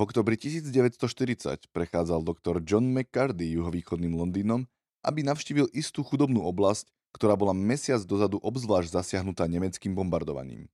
V oktobri 1940 prechádzal doktor John McCarthy juhovýchodným Londýnom, aby navštívil istú chudobnú oblasť, ktorá bola mesiac dozadu obzvlášť zasiahnutá nemeckým bombardovaním.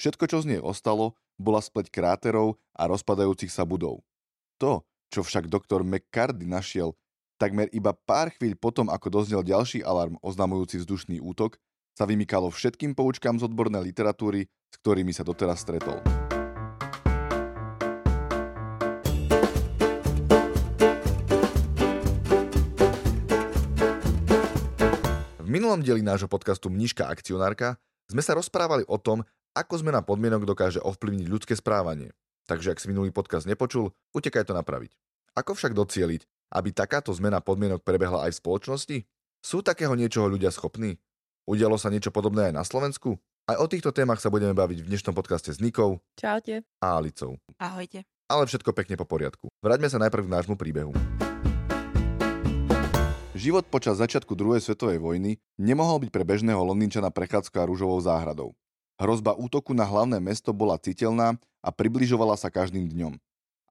Všetko, čo z nej ostalo, bola spleť kráterov a rozpadajúcich sa budov. To, čo však doktor McCarthy našiel takmer iba pár chvíľ potom, ako doznel ďalší alarm oznamujúci vzdušný útok, sa vymykalo všetkým poučkám z odbornej literatúry, s ktorými sa doteraz stretol. Minulom dieli nášho podcastu Mniška akcionárka sme sa rozprávali o tom, ako zmena podmienok dokáže ovplyvniť ľudské správanie. Takže ak si minulý podcast nepočul, utekaj to napraviť. Ako však docieliť, aby takáto zmena podmienok prebehla aj v spoločnosti? Sú takého niečoho ľudia schopní? Udialo sa niečo podobné aj na Slovensku? Aj o týchto témach sa budeme baviť v dnešnom podcaste s Nikou. Čaute. A Alicou. Ahojte. Ale všetko pekne po poriadku. Vráťme sa najprv k nášmu príbehu. Život počas začiatku druhej svetovej vojny nemohol byť pre bežného Londýnčana prechádzka rúžovou záhradou. Hrozba útoku na hlavné mesto bola citeľná a približovala sa každým dňom.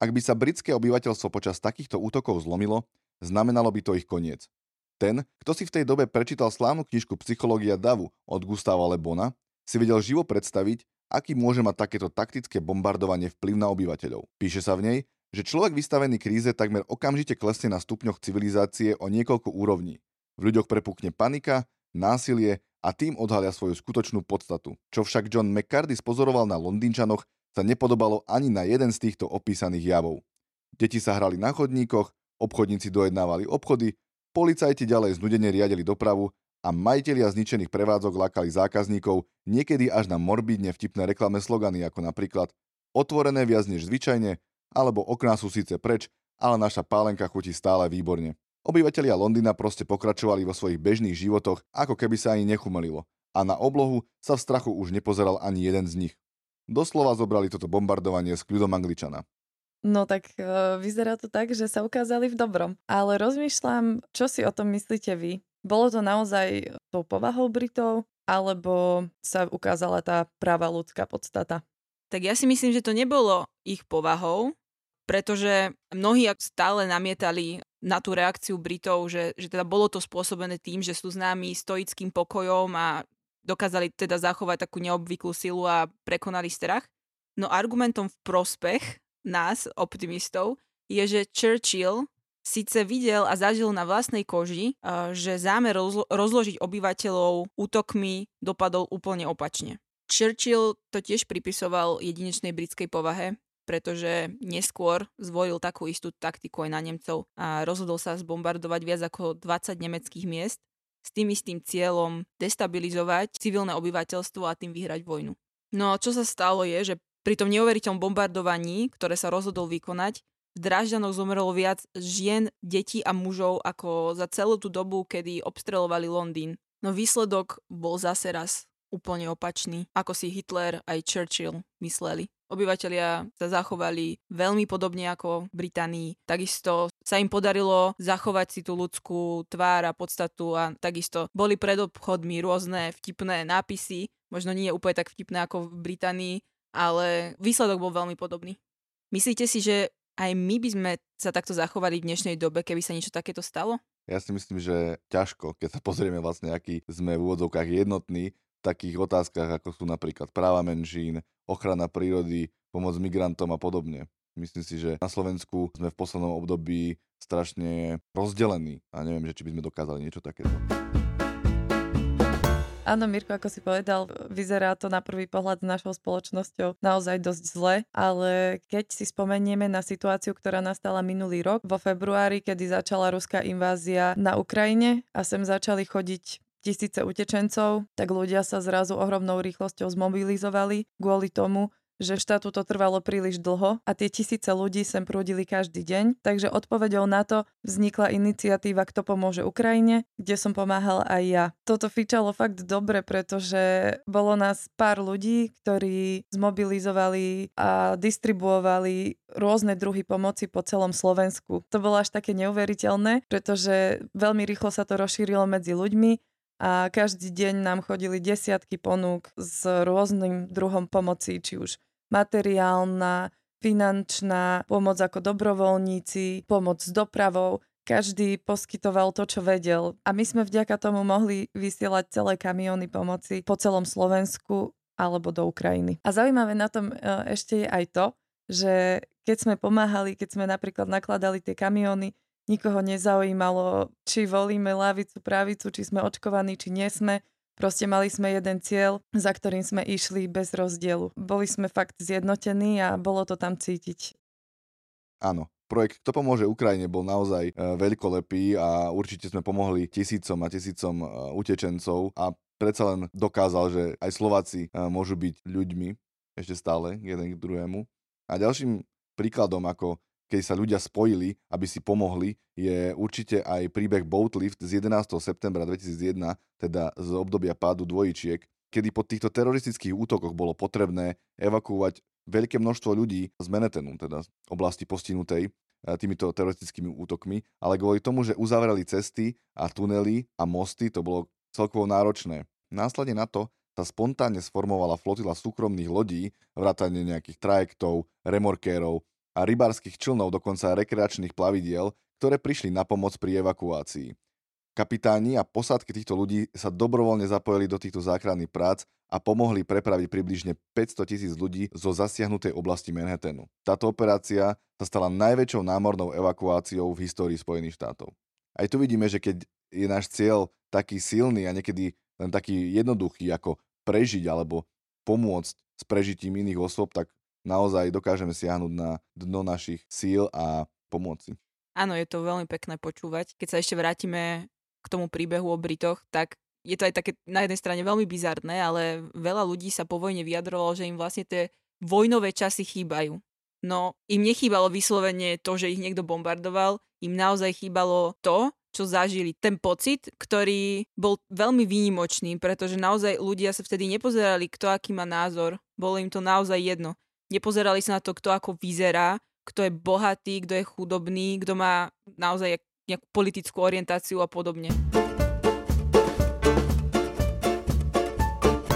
Ak by sa britské obyvateľstvo počas takýchto útokov zlomilo, znamenalo by to ich koniec. Ten, kto si v tej dobe prečítal slávnu knižku Psychológia davu od Gustava Le Bona, si vedel živo predstaviť, aký môže mať takéto taktické bombardovanie vplyv na obyvateľov. Píše sa v nej, že človek vystavený kríze takmer okamžite klesne na stupňoch civilizácie o niekoľko úrovní. V ľuďoch prepukne panika, násilie a tým odhalia svoju skutočnú podstatu. Čo však John McCarthy spozoroval na Londýnčanoch, sa nepodobalo ani na jeden z týchto opísaných javov. Deti sa hrali na chodníkoch, obchodníci dojednávali obchody, policajti ďalej znudene riadili dopravu a majitelia zničených prevádzok lákali zákazníkov niekedy až na morbidne vtipné reklamné slogany ako napríklad otvorené viac než zvyčajne, alebo okná sú síce preč, ale naša pálenka chutí stále výborne. Obyvatelia Londýna proste pokračovali vo svojich bežných životoch, ako keby sa ani nechumelilo. A na oblohu sa v strachu už nepozeral ani jeden z nich. Doslova zobrali toto bombardovanie s kľudom Angličana. No tak e, vyzerá to tak, že sa ukázali v dobrom. Ale rozmýšľam, čo si o tom myslíte vy? Bolo to naozaj tou povahou Britov, alebo sa ukázala tá práva ľudská podstata? Tak ja si myslím, že to nebolo ich povahou, pretože mnohí stále namietali na tú reakciu Britov, že, že teda bolo to spôsobené tým, že sú známi stoickým pokojom a dokázali teda zachovať takú neobvyklú silu a prekonali strach. No argumentom v prospech nás, optimistov, je, že Churchill síce videl a zažil na vlastnej koži, že zámer rozlo- rozložiť obyvateľov útokmi dopadol úplne opačne. Churchill to tiež pripisoval jedinečnej britskej povahe, pretože neskôr zvolil takú istú taktiku aj na Nemcov a rozhodol sa zbombardovať viac ako 20 nemeckých miest s tým istým cieľom destabilizovať civilné obyvateľstvo a tým vyhrať vojnu. No a čo sa stalo je, že pri tom neuveriteľnom bombardovaní, ktoré sa rozhodol vykonať, v Drážďanoch zomrelo viac žien, detí a mužov ako za celú tú dobu, kedy obstrelovali Londýn. No výsledok bol zase raz úplne opačný, ako si Hitler aj Churchill mysleli obyvateľia sa zachovali veľmi podobne ako v Británii. Takisto sa im podarilo zachovať si tú ľudskú tvár a podstatu a takisto boli pred obchodmi rôzne vtipné nápisy, možno nie úplne tak vtipné ako v Británii, ale výsledok bol veľmi podobný. Myslíte si, že aj my by sme sa takto zachovali v dnešnej dobe, keby sa niečo takéto stalo? Ja si myslím, že ťažko, keď sa pozrieme vlastne, aký sme v úvodzovkách jednotní takých otázkach, ako sú napríklad práva menšín, ochrana prírody, pomoc migrantom a podobne. Myslím si, že na Slovensku sme v poslednom období strašne rozdelení a neviem, že či by sme dokázali niečo takéto. Áno, Mirko, ako si povedal, vyzerá to na prvý pohľad s našou spoločnosťou naozaj dosť zle, ale keď si spomenieme na situáciu, ktorá nastala minulý rok, vo februári, kedy začala ruská invázia na Ukrajine a sem začali chodiť tisíce utečencov, tak ľudia sa zrazu ohromnou rýchlosťou zmobilizovali kvôli tomu, že štátu to trvalo príliš dlho a tie tisíce ľudí sem prúdili každý deň, takže odpovedou na to vznikla iniciatíva Kto pomôže Ukrajine, kde som pomáhal aj ja. Toto fičalo fakt dobre, pretože bolo nás pár ľudí, ktorí zmobilizovali a distribuovali rôzne druhy pomoci po celom Slovensku. To bolo až také neuveriteľné, pretože veľmi rýchlo sa to rozšírilo medzi ľuďmi a každý deň nám chodili desiatky ponúk s rôznym druhom pomoci, či už materiálna, finančná pomoc ako dobrovoľníci, pomoc s dopravou, každý poskytoval to, čo vedel. A my sme vďaka tomu mohli vysielať celé kamióny pomoci po celom Slovensku alebo do Ukrajiny. A zaujímavé na tom e, ešte je aj to, že keď sme pomáhali, keď sme napríklad nakladali tie kamióny, nikoho nezaujímalo, či volíme lavicu, pravicu, či sme očkovaní, či nie sme. Proste mali sme jeden cieľ, za ktorým sme išli bez rozdielu. Boli sme fakt zjednotení a bolo to tam cítiť. Áno, projekt Kto pomôže Ukrajine bol naozaj e, veľkolepý a určite sme pomohli tisícom a tisícom e, utečencov a predsa len dokázal, že aj Slováci e, môžu byť ľuďmi ešte stále jeden k druhému. A ďalším príkladom, ako keď sa ľudia spojili, aby si pomohli, je určite aj príbeh Boatlift z 11. septembra 2001, teda z obdobia pádu dvojičiek, kedy po týchto teroristických útokoch bolo potrebné evakuovať veľké množstvo ľudí z Manhattanu, teda z oblasti postihnutej e, týmito teroristickými útokmi, ale kvôli tomu, že uzavreli cesty a tunely a mosty, to bolo celkovo náročné. Následne na to sa spontánne sformovala flotila súkromných lodí, vrátane nejakých trajektov, remorkérov a rybárskych člnov, dokonca rekreačných plavidiel, ktoré prišli na pomoc pri evakuácii. Kapitáni a posádky týchto ľudí sa dobrovoľne zapojili do týchto záchranných prác a pomohli prepraviť približne 500 tisíc ľudí zo zasiahnutej oblasti Manhattanu. Táto operácia sa stala najväčšou námornou evakuáciou v histórii Spojených štátov. Aj tu vidíme, že keď je náš cieľ taký silný a niekedy len taký jednoduchý, ako prežiť alebo pomôcť s prežitím iných osôb, tak naozaj dokážeme siahnuť na dno našich síl a pomôcť Áno, je to veľmi pekné počúvať. Keď sa ešte vrátime k tomu príbehu o Britoch, tak je to aj také na jednej strane veľmi bizarné, ale veľa ľudí sa po vojne vyjadrovalo, že im vlastne tie vojnové časy chýbajú. No, im nechýbalo vyslovene to, že ich niekto bombardoval, im naozaj chýbalo to, čo zažili. Ten pocit, ktorý bol veľmi výnimočný, pretože naozaj ľudia sa vtedy nepozerali, kto aký má názor. Bolo im to naozaj jedno. Nepozerali sa na to, kto ako vyzerá, kto je bohatý, kto je chudobný, kto má naozaj nejakú politickú orientáciu a podobne.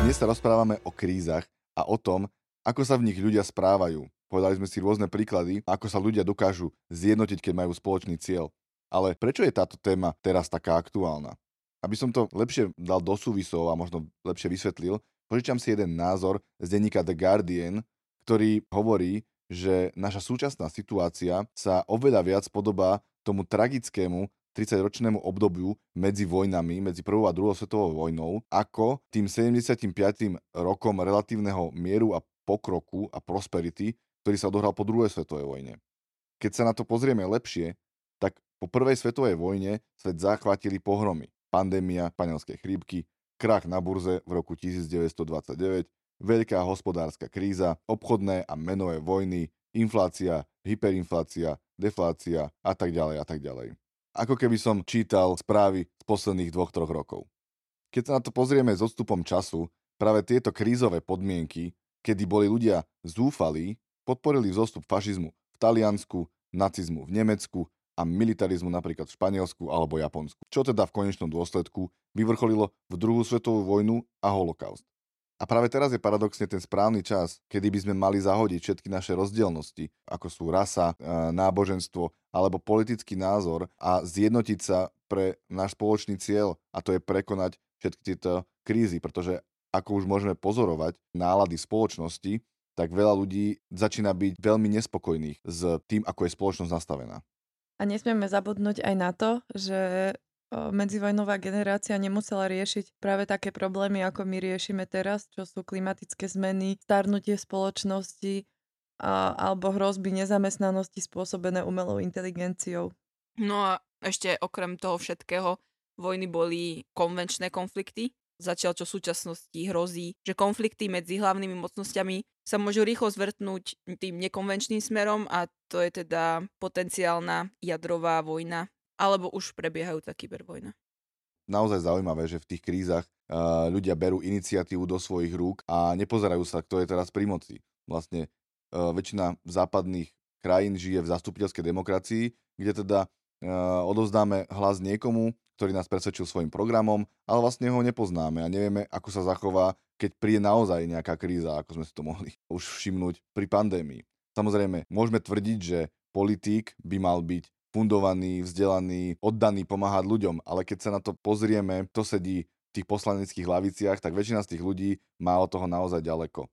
Dnes sa rozprávame o krízach a o tom, ako sa v nich ľudia správajú. Povedali sme si rôzne príklady, ako sa ľudia dokážu zjednotiť, keď majú spoločný cieľ. Ale prečo je táto téma teraz taká aktuálna? Aby som to lepšie dal do súvisov a možno lepšie vysvetlil, požičam si jeden názor z denníka The Guardian, ktorý hovorí, že naša súčasná situácia sa oveľa viac podobá tomu tragickému 30-ročnému obdobiu medzi vojnami, medzi prvou a druhou svetovou vojnou, ako tým 75. rokom relatívneho mieru a pokroku a prosperity, ktorý sa odohral po druhej svetovej vojne. Keď sa na to pozrieme lepšie, tak po prvej svetovej vojne svet zachvátili pohromy. Pandémia španielskej chrípky, krach na burze v roku 1929, veľká hospodárska kríza, obchodné a menové vojny, inflácia, hyperinflácia, deflácia a tak ďalej a tak ďalej. Ako keby som čítal správy z posledných dvoch, troch rokov. Keď sa na to pozrieme s odstupom času, práve tieto krízové podmienky, kedy boli ľudia zúfalí, podporili vzostup fašizmu v Taliansku, nacizmu v Nemecku a militarizmu napríklad v Španielsku alebo Japonsku. Čo teda v konečnom dôsledku vyvrcholilo v druhú svetovú vojnu a holokaust. A práve teraz je paradoxne ten správny čas, kedy by sme mali zahodiť všetky naše rozdielnosti, ako sú rasa, náboženstvo alebo politický názor a zjednotiť sa pre náš spoločný cieľ a to je prekonať všetky tieto krízy, pretože ako už môžeme pozorovať nálady spoločnosti, tak veľa ľudí začína byť veľmi nespokojných s tým, ako je spoločnosť nastavená. A nesmieme zabudnúť aj na to, že medzivojnová generácia nemusela riešiť práve také problémy, ako my riešime teraz, čo sú klimatické zmeny, starnutie spoločnosti a, alebo hrozby nezamestnanosti spôsobené umelou inteligenciou. No a ešte okrem toho všetkého, vojny boli konvenčné konflikty, Zatiaľ, čo v súčasnosti hrozí, že konflikty medzi hlavnými mocnosťami sa môžu rýchlo zvrtnúť tým nekonvenčným smerom a to je teda potenciálna jadrová vojna alebo už prebiehajúca kybervojna. Naozaj zaujímavé, že v tých krízach ľudia berú iniciatívu do svojich rúk a nepozerajú sa, kto je teraz pri moci. Vlastne väčšina západných krajín žije v zastupiteľskej demokracii, kde teda uh, odovzdáme hlas niekomu, ktorý nás presvedčil svojim programom, ale vlastne ho nepoznáme a nevieme, ako sa zachová, keď príde naozaj nejaká kríza, ako sme si to mohli už všimnúť pri pandémii. Samozrejme, môžeme tvrdiť, že politík by mal byť fundovaný, vzdelaný, oddaný pomáhať ľuďom, ale keď sa na to pozrieme, kto sedí v tých poslaneckých laviciach, tak väčšina z tých ľudí má od toho naozaj ďaleko.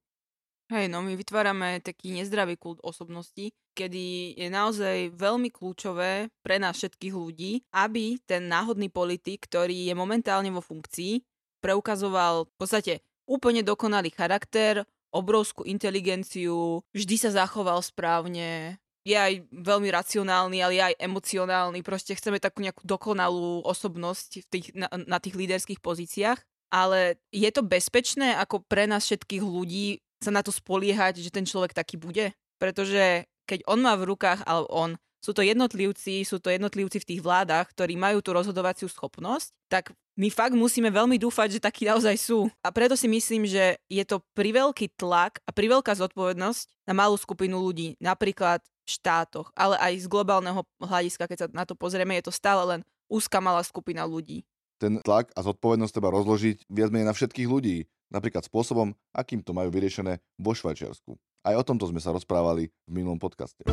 Hej, no my vytvárame taký nezdravý kult osobnosti, kedy je naozaj veľmi kľúčové pre nás všetkých ľudí, aby ten náhodný politik, ktorý je momentálne vo funkcii, preukazoval v podstate úplne dokonalý charakter, obrovskú inteligenciu, vždy sa zachoval správne, je aj veľmi racionálny, ale je aj emocionálny. Proste chceme takú nejakú dokonalú osobnosť v tých, na, na tých líderských pozíciách. Ale je to bezpečné ako pre nás všetkých ľudí sa na to spoliehať, že ten človek taký bude. Pretože keď on má v rukách, alebo on, sú to jednotlivci, sú to jednotlivci v tých vládach, ktorí majú tú rozhodovaciu schopnosť, tak my fakt musíme veľmi dúfať, že takí naozaj sú. A preto si myslím, že je to priveľký tlak a priveľká zodpovednosť na malú skupinu ľudí. Napríklad štátoch, ale aj z globálneho hľadiska, keď sa na to pozrieme, je to stále len úzka malá skupina ľudí. Ten tlak a zodpovednosť treba rozložiť viac menej na všetkých ľudí napríklad spôsobom, akým to majú vyriešené vo Švajčiarsku. Aj o tomto sme sa rozprávali v minulom podcaste.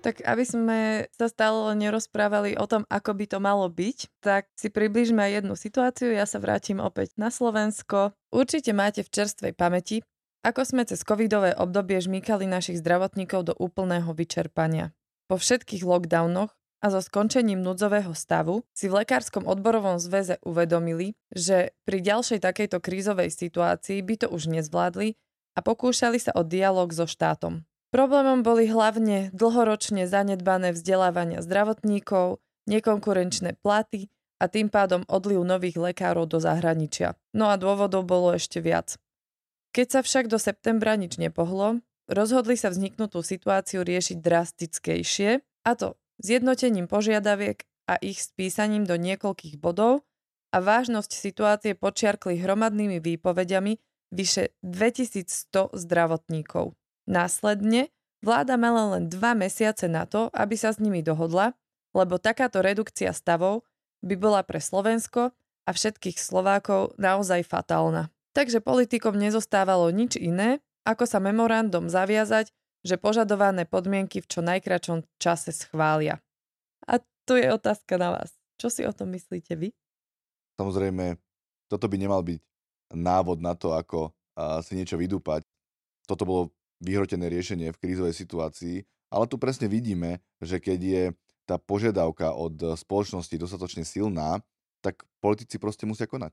Tak aby sme sa stále nerozprávali o tom, ako by to malo byť, tak si približme aj jednu situáciu. Ja sa vrátim opäť na Slovensko. Určite máte v čerstvej pamäti, ako sme cez covidové obdobie žmýkali našich zdravotníkov do úplného vyčerpania. Po všetkých lockdownoch a so skončením núdzového stavu si v Lekárskom odborovom zväze uvedomili, že pri ďalšej takejto krízovej situácii by to už nezvládli a pokúšali sa o dialog so štátom. Problémom boli hlavne dlhoročne zanedbané vzdelávania zdravotníkov, nekonkurenčné platy a tým pádom odliv nových lekárov do zahraničia. No a dôvodov bolo ešte viac. Keď sa však do septembra nič nepohlo, rozhodli sa vzniknutú situáciu riešiť drastickejšie, a to zjednotením požiadaviek a ich spísaním do niekoľkých bodov a vážnosť situácie počiarkli hromadnými výpovediami vyše 2100 zdravotníkov. Následne vláda mala len dva mesiace na to, aby sa s nimi dohodla, lebo takáto redukcia stavov by bola pre Slovensko a všetkých Slovákov naozaj fatálna. Takže politikom nezostávalo nič iné, ako sa memorandum zaviazať že požadované podmienky v čo najkračom čase schvália. A tu je otázka na vás. Čo si o tom myslíte vy? Samozrejme, toto by nemal byť návod na to, ako si niečo vydúpať. Toto bolo vyhrotené riešenie v krízovej situácii, ale tu presne vidíme, že keď je tá požiadavka od spoločnosti dostatočne silná, tak politici proste musia konať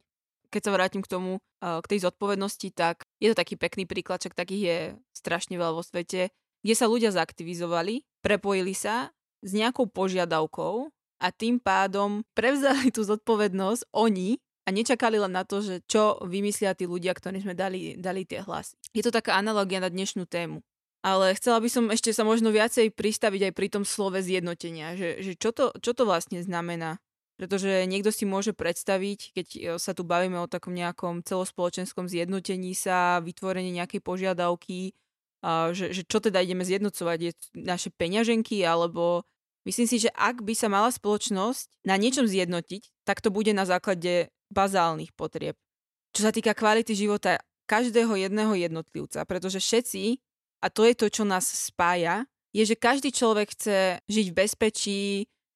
keď sa vrátim k tomu, k tej zodpovednosti, tak je to taký pekný príklad, čak takých je strašne veľa vo svete, kde sa ľudia zaktivizovali, prepojili sa s nejakou požiadavkou a tým pádom prevzali tú zodpovednosť oni a nečakali len na to, že čo vymyslia tí ľudia, ktorí sme dali, dali tie hlasy. Je to taká analogia na dnešnú tému. Ale chcela by som ešte sa možno viacej pristaviť aj pri tom slove zjednotenia, že, že čo, to, čo to vlastne znamená. Pretože niekto si môže predstaviť, keď e, sa tu bavíme o takom nejakom celospoločenskom zjednotení sa, vytvorení nejakej požiadavky, že, že čo teda ideme zjednocovať, je naše peňaženky, alebo myslím si, že ak by sa mala spoločnosť na niečom zjednotiť, tak to bude na základe bazálnych potrieb. Čo sa týka kvality života každého jedného jednotlivca, pretože všetci, a to je to, čo nás spája, je, že každý človek chce žiť v bezpečí,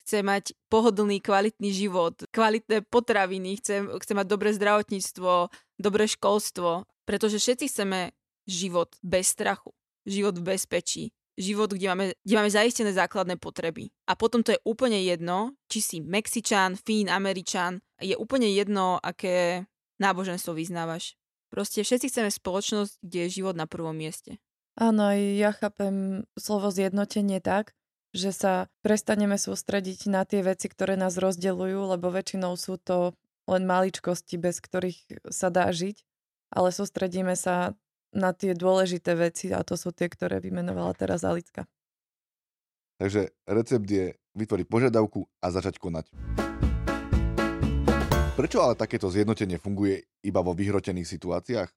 chce mať pohodlný, kvalitný život, kvalitné potraviny, chce, chce mať dobré zdravotníctvo, dobré školstvo, pretože všetci chceme život bez strachu, život v bezpečí, život, kde máme, kde máme zaistené základné potreby. A potom to je úplne jedno, či si Mexičan, Fín, Američan, je úplne jedno, aké náboženstvo vyznávaš. Proste všetci chceme spoločnosť, kde je život na prvom mieste. Áno, ja chápem slovo zjednotenie tak, že sa prestaneme sústrediť na tie veci, ktoré nás rozdeľujú, lebo väčšinou sú to len maličkosti, bez ktorých sa dá žiť, ale sústredíme sa na tie dôležité veci a to sú tie, ktoré vymenovala teraz Alicka. Takže recept je vytvoriť požiadavku a začať konať. Prečo ale takéto zjednotenie funguje iba vo vyhrotených situáciách?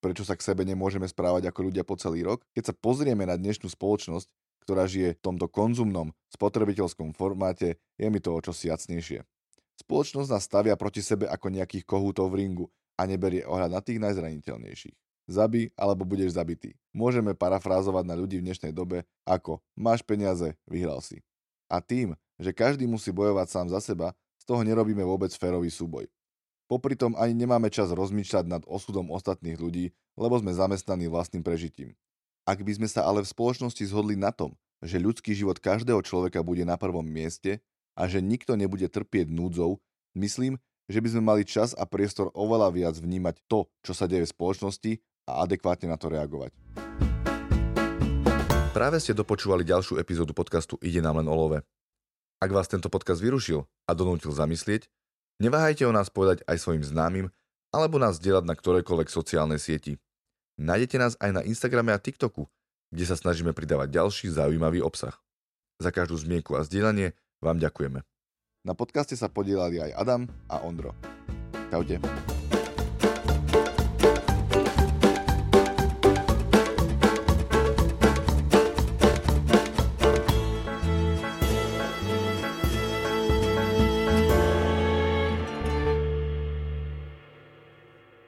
Prečo sa k sebe nemôžeme správať ako ľudia po celý rok? Keď sa pozrieme na dnešnú spoločnosť, ktorá žije v tomto konzumnom, spotrebiteľskom formáte, je mi to o čosi jasnejšie. Spoločnosť nás stavia proti sebe ako nejakých kohútov v ringu a neberie ohľad na tých najzraniteľnejších. zabi alebo budeš zabitý. Môžeme parafrázovať na ľudí v dnešnej dobe ako máš peniaze, vyhral si. A tým, že každý musí bojovať sám za seba, z toho nerobíme vôbec férový súboj. Popri tom ani nemáme čas rozmýšľať nad osudom ostatných ľudí, lebo sme zamestnaní vlastným prežitím. Ak by sme sa ale v spoločnosti zhodli na tom, že ľudský život každého človeka bude na prvom mieste a že nikto nebude trpieť núdzou, myslím, že by sme mali čas a priestor oveľa viac vnímať to, čo sa deje v spoločnosti a adekvátne na to reagovať. Práve ste dopočúvali ďalšiu epizódu podcastu Ide nám len o love. Ak vás tento podcast vyrušil a donútil zamyslieť, Neváhajte o nás povedať aj svojim známym alebo nás zdieľať na ktorejkoľvek sociálnej sieti. Nájdete nás aj na Instagrame a TikToku, kde sa snažíme pridávať ďalší zaujímavý obsah. Za každú zmienku a zdieľanie vám ďakujeme. Na podcaste sa podielali aj Adam a Ondro. Čaute.